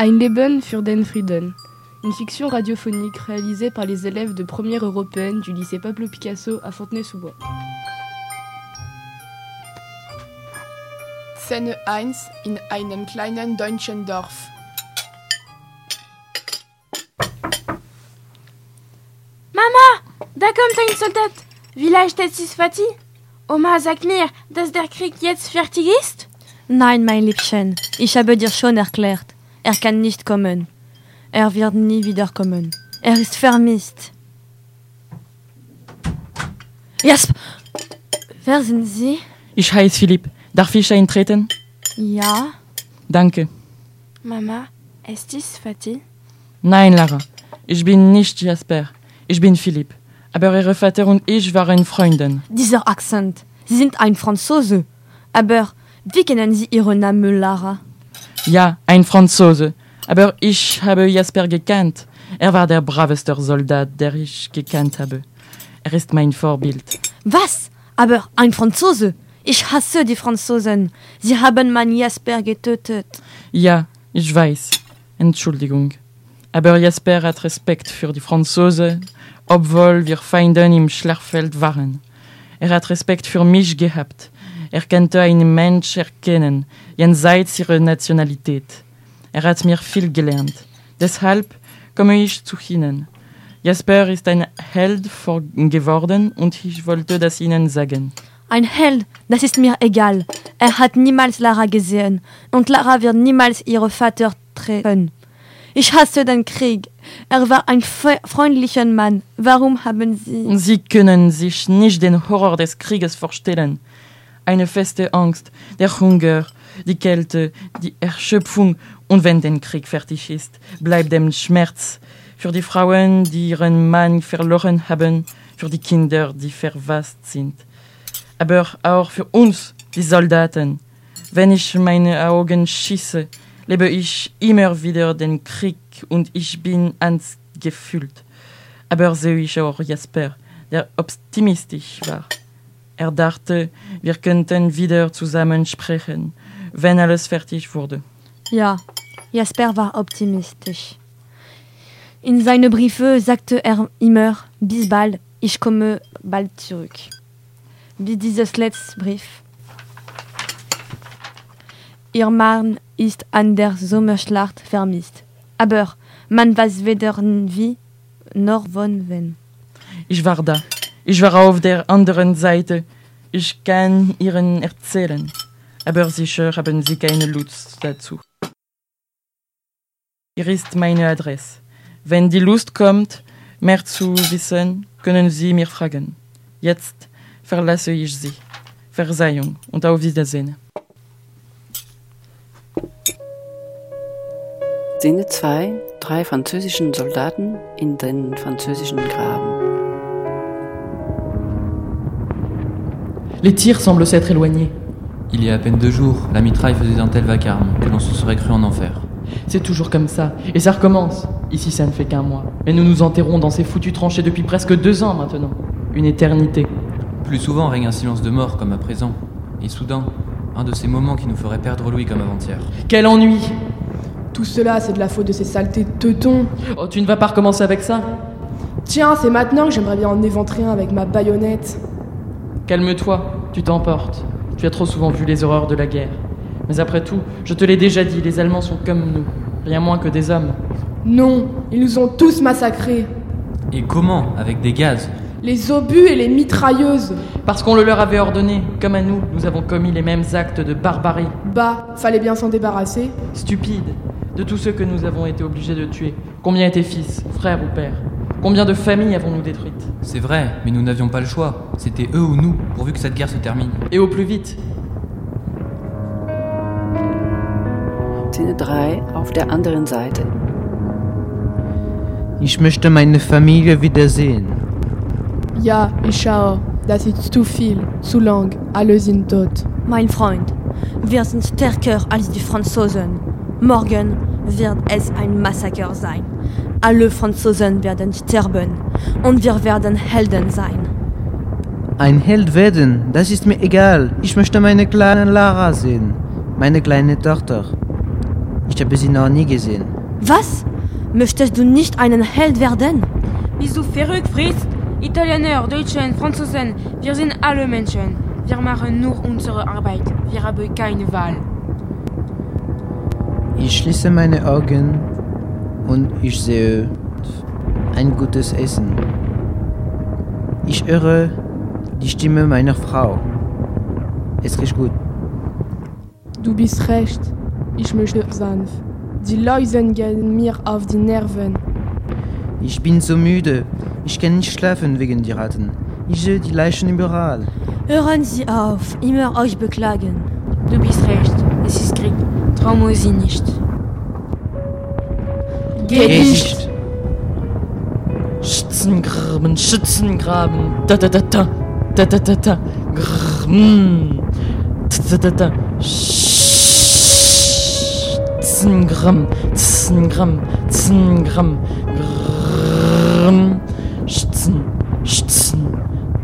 Ein Leben für den Frieden, une fiction radiophonique réalisée par les élèves de première européenne du lycée Pablo Picasso à Fontenay-sous-Bois. Szene 1 in einem kleinen deutschen Dorf. Mama, da kommt ein Soldat. Village Tetzisfati? Oma, sag mir, dass der Krieg jetzt fertig ist? Nein, mein Liebchen, ich habe dir schon erklärt. Er kann nicht kommen. Er wird nie wiederkommen. Er ist vermisst. Jasp! Wer sind Sie? Ich heiße Philipp. Darf ich eintreten? Ja. Danke. Mama, ist es Fatih? Nein, Lara. Ich bin nicht Jasper. Ich bin Philipp. Aber Ihre Vater und ich waren Freunde. Dieser Akzent. Sie sind ein Franzose. Aber wie kennen Sie Ihren Namen, Lara? Ja, ein Franzose. Aber ich habe Jasper gekannt. Er war der braveste Soldat, der ich gekannt habe. Er ist mein Vorbild. Was? Aber ein Franzose? Ich hasse die Franzosen. Sie haben meinen Jasper getötet. Ja, ich weiß. Entschuldigung. Aber Jasper hat Respekt für die Franzosen, obwohl wir Feinde im Schlachtfeld waren. Er hat Respekt für mich gehabt. Er konnte einen Mensch erkennen, jenseits ihrer Nationalität. Er hat mir viel gelernt. Deshalb komme ich zu Ihnen. Jasper ist ein Held geworden und ich wollte das Ihnen sagen. Ein Held, das ist mir egal. Er hat niemals Lara gesehen und Lara wird niemals ihren Vater treffen. Ich hasse den Krieg. Er war ein freundlicher Mann. Warum haben Sie... Sie können sich nicht den Horror des Krieges vorstellen. Eine feste Angst, der Hunger, die Kälte, die Erschöpfung und wenn der Krieg fertig ist, bleibt der Schmerz. Für die Frauen, die ihren Mann verloren haben, für die Kinder, die verwast sind. Aber auch für uns, die Soldaten. Wenn ich meine Augen schieße, lebe ich immer wieder den Krieg und ich bin angefüllt. Aber sehe ich auch Jasper, der optimistisch war. Er dachte, wir könnten wieder zusammen sprechen, wenn alles fertig wurde. Ja, Jasper war optimistisch. In seinen Briefe sagte er immer, bis bald, ich komme bald zurück. Wie dieses letzte Brief. Ihr Mann ist an der Sommerschlacht vermisst. Aber man weiß weder wie noch von wen. Ich war da. Ich war auf der anderen Seite. Ich kann Ihnen erzählen. Aber sicher haben Sie keine Lust dazu. Hier ist meine Adresse. Wenn die Lust kommt, mehr zu wissen, können Sie mir fragen. Jetzt verlasse ich Sie. Verzeihung und auf Wiedersehen. Szene 2. Drei französischen Soldaten in den französischen Graben. Les tirs semblent s'être éloignés. Il y a à peine deux jours, la mitraille faisait un tel vacarme que l'on se serait cru en enfer. C'est toujours comme ça, et ça recommence. Ici, ça ne fait qu'un mois. Mais nous nous enterrons dans ces foutues tranchées depuis presque deux ans maintenant. Une éternité. Plus souvent règne un silence de mort comme à présent. Et soudain, un de ces moments qui nous ferait perdre Louis comme avant-hier. Quel ennui Tout cela, c'est de la faute de ces saletés de teutons. Oh, tu ne vas pas recommencer avec ça? Tiens, c'est maintenant que j'aimerais bien en éventrer un avec ma baïonnette. Calme-toi, tu t'emportes. Tu as trop souvent vu les horreurs de la guerre. Mais après tout, je te l'ai déjà dit, les Allemands sont comme nous, rien moins que des hommes. Non, ils nous ont tous massacrés. Et comment Avec des gaz? Les obus et les mitrailleuses. Parce qu'on le leur avait ordonné, comme à nous, nous avons commis les mêmes actes de barbarie. Bah, fallait bien s'en débarrasser. Stupide. De tous ceux que nous avons été obligés de tuer, combien étaient fils, frères ou pères? Combien de familles avons-nous détruites? C'est vrai, mais nous n'avions pas le choix. C'était eux ou nous, pourvu que cette guerre se termine. Et au plus vite. Szene 3 auf der anderen Seite. Ich möchte meine Familie wiedersehen. Ja, ich schaue. Das ist zu viel, zu lang. Alle sind tot. Mein Freund, wir sind stärker als die Franzosen. Morgen wird es ein Massaker sein. Alle Franzosen werden sterben und wir werden Helden sein. Ein Held werden, das ist mir egal. Ich möchte meine kleine Lara sehen. Meine kleine Tochter. Ich habe sie noch nie gesehen. Was? Möchtest du nicht einen Held werden? Bist du verrückt, Fritz? Italiener, Deutschen, Franzosen, wir sind alle Menschen. Wir machen nur unsere Arbeit. Wir haben keine Wahl. Ich schließe meine Augen und ich sehe ein gutes Essen. Ich höre die Stimme meiner Frau. Es riecht gut. Du bist recht. Ich möchte sanft. Die Läusen gehen mir auf die Nerven. Ich bin so müde. Ich kann nicht schlafen wegen der Ratten. Ich sehe die Leichen überall. Hören Sie auf, immer euch beklagen. Du bist recht. Es ist Krieg. Traue sie nicht. Geht nicht. Schützengraben, Schützengraben, da da da da, da da da da, da da da da, Schützengramm, Schützengramm, Schützengramm, grrrm, Schützen, Schützen,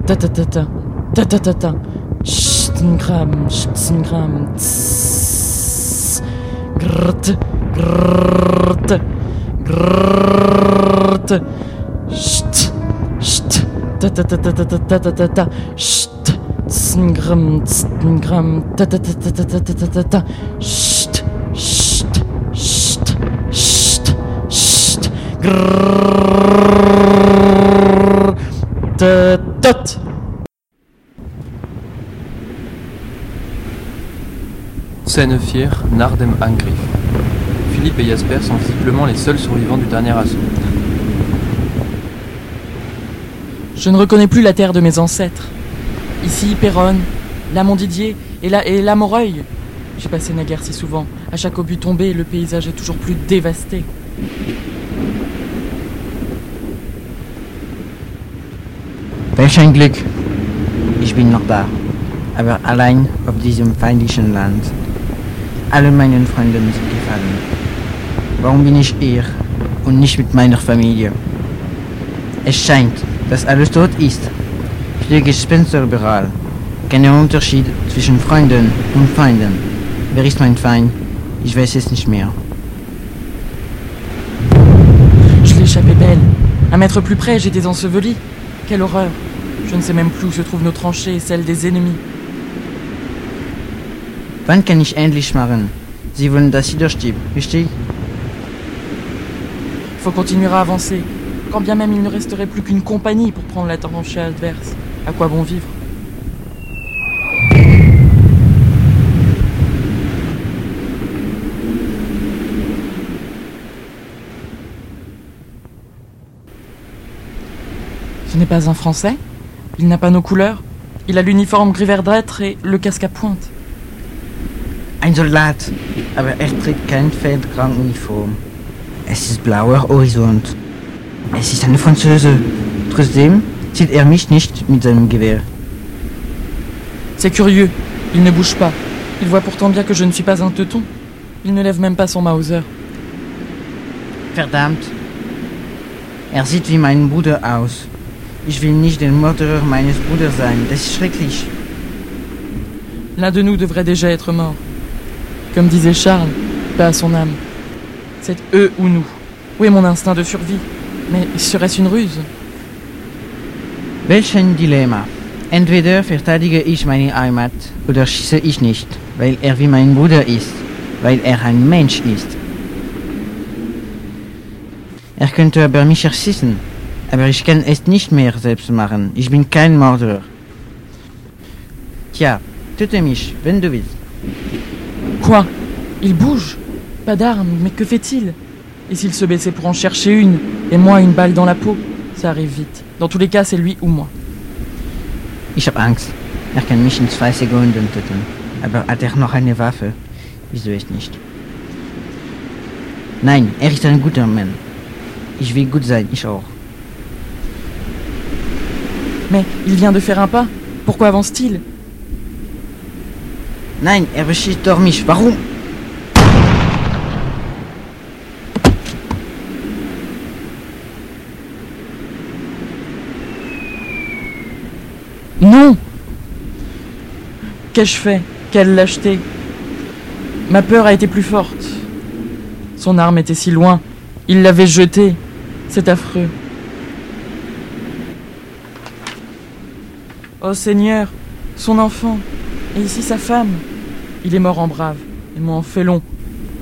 da da da da, da da da da, Schützengraben, Schützengraben, grrrt, grrrt, Scène fière, Nardem Angriff. Philippe et Jasper sont visiblement les seuls survivants du dernier assaut. Je ne reconnais plus la terre de mes ancêtres. Ici, Péronne, là Montdidier et là, et là Moreuil. J'ai passé naguère si souvent. À chaque obus tombé, le paysage est toujours plus dévasté. Welch ein Glück. Ich bin noch da. Aber allein auf diesem feindlichen Land. Alle meine Freunde sind gefallen. Warum bin ich hier und nicht mit meiner Familie? Es scheint, dass alles tot ist. Viele Gespenster überall. Kein Unterschied zwischen Freunden und Feinden. Wer ist mein Feind? Ich weiß es nicht mehr. Je l'ai échappé belle. Un mètre plus près, j'étais enseveli. Quelle horreur. Je ne sais même plus où se trouvent nos tranchées et celles des ennemis. Wann kann ich endlich machen? Sie wollen, dass ich durchstieb, richtig? Faut continuer à avancer. Quand bien même il ne resterait plus qu'une compagnie pour prendre la tranchée adverse. À quoi bon vivre? Ce n'est pas un Français. Il n'a pas nos couleurs. Il a l'uniforme gris-verdâtre et le casque à pointe. Soldat, er. Es ist blauer Horizont. Es ist ein Franzose. Trotzdem sieht er mich nicht mit seinem Gewehr? C'est curieux. Il ne bouge pas. Il voit pourtant bien que je ne suis pas un teuton. Il ne lève même pas son Mauser. Verdammt. Er sieht wie mein Bruder aus. Ich will nicht der Mörderer meines Bruders sein. Das ist schrecklich. L'un de nous devrait déjà être mort. Comme disait Charles, pas à son âme. C'est eux ou nous. Où est mon instinct de survie? Mais serait-ce une ruse Welch ein Dilemma. Entweder verteidige ich meine Heimat oder schieße ich nicht, weil er wie mein Bruder ist, weil er ein Mensch ist. Er könnte aber mich erschießen, aber ich kann es nicht mehr selbst machen. Ich bin kein Mörderer. Tja, töte mich, wenn du willst. Quoi? Il bouge? Pas d'armes, mais que fait-il? Et s'il se baissait pour en chercher une, et moi une balle dans la peau? Ça arrive vite. Dans tous les cas, c'est lui ou moi. Ich hab Angst. Er kann mich in zwei Sekunden töten. Aber hat er noch eine Waffe? Wieso ich nicht? Nein, er ist ein guter Mann. Ich will gut sein, ich auch. Mais il vient de faire un pas. Pourquoi avance-t-il? Nein, er beschießt doch mich. Warum? Non Qu'ai-je fait Quelle lâcheté Ma peur a été plus forte. Son arme était si loin. Il l'avait jetée. C'est affreux. Oh Seigneur, son enfant, et ici sa femme. Il est mort en brave, et moi en félon.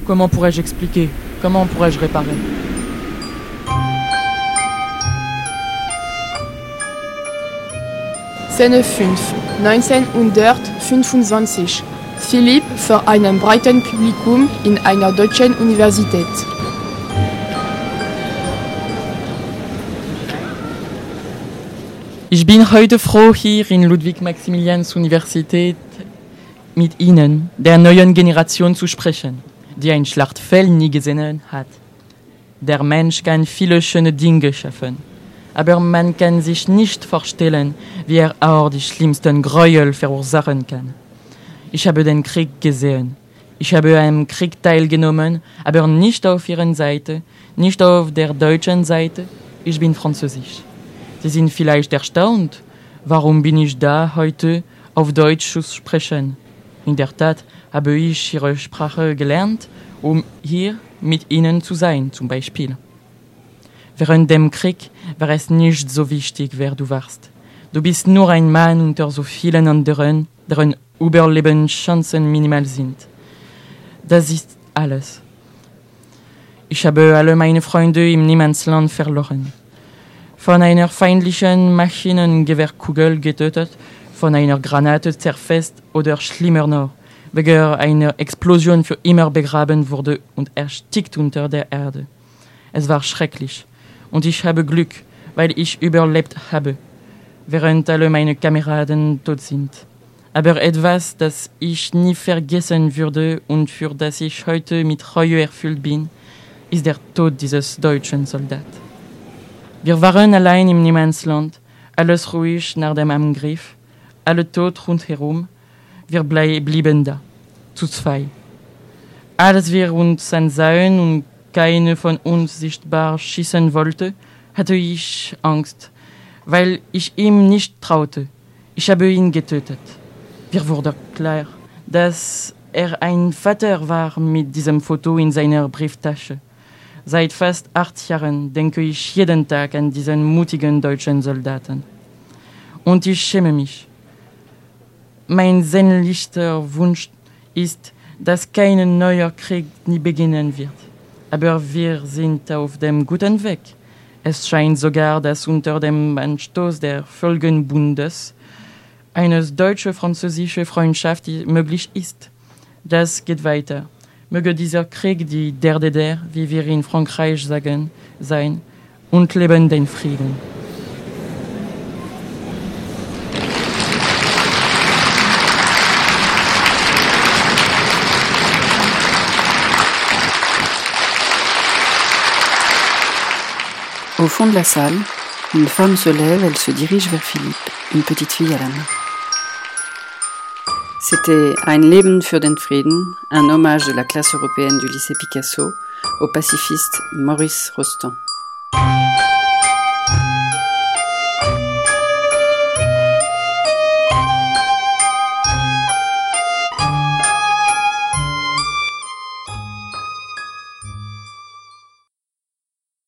Comment pourrais-je expliquer? Comment pourrais-je réparer? Szene 5, 1925. Philipp vor einem breiten Publikum in einer deutschen Universität. Ich bin heute froh, hier in Ludwig-Maximilians-Universität mit Ihnen, der neuen Generation, zu sprechen, die ein Schlachtfeld nie gesehen hat. Der Mensch kann viele schöne Dinge schaffen, aber man kann sich nicht vorstellen, wie er auch die schlimmsten Gräuel verursachen kann. Ich habe den Krieg gesehen. Ich habe am Krieg teilgenommen, aber nicht auf Ihrer Seite, nicht auf der deutschen Seite. Ich bin französisch. Sie sind vielleicht erstaunt. Warum bin ich da heute auf Deutsch zu sprechen? In der Tat habe ich Ihre Sprache gelernt, um hier mit Ihnen zu sein, zum Beispiel. Während dem Krieg war es nicht so wichtig, wer du warst. Du bist nur ein Mann unter so vielen anderen, deren Überlebenschancen minimal sind. Das ist alles. Ich habe alle meine Freunde im Niemandsland verloren. Von einer feindlichen Maschinengewehrkugel getötet, von einer Granate zerfetzt oder schlimmer noch, wegen einer Explosion für immer begraben wurde und erstickt unter der Erde. Es war schrecklich. Und ich habe Glück, weil ich überlebt habe, während alle meine Kameraden tot sind. Aber etwas, das ich nie vergessen würde und für das ich heute mit Reue erfüllt bin, ist der Tod dieses deutschen Soldat. Wir waren allein im Niemandsland, alles ruhig nach dem Angriff, alle tot rundherum, wir blieben da, zu zwei. Als wir uns ansahen und keine von uns sichtbar schießen wollte, hatte ich Angst, weil ich ihm nicht traute. Ich habe ihn getötet. Wir wurde klar, dass er ein Vater war mit diesem Foto in seiner Brieftasche. Seit fast acht Jahren denke ich jeden Tag an diesen mutigen deutschen Soldaten. Und ich schäme mich. Mein sehnlichster Wunsch ist, dass kein neuer Krieg nie beginnen wird. Aber wir sind auf dem guten Weg. Es scheint sogar, dass unter dem Anstoß der Völkenbundes eine deutsche-französische Freundschaft möglich ist. Das geht weiter. Möge dieser Krieg die der der, wie wir in Frankreich sagen, sein und leben den Frieden. Au fond de la salle, une femme se lève, elle se dirige vers Philippe, une petite fille à la main. C'était Ein Leben für den Frieden, un hommage de la classe européenne du lycée Picasso au pacifiste Maurice Rostand.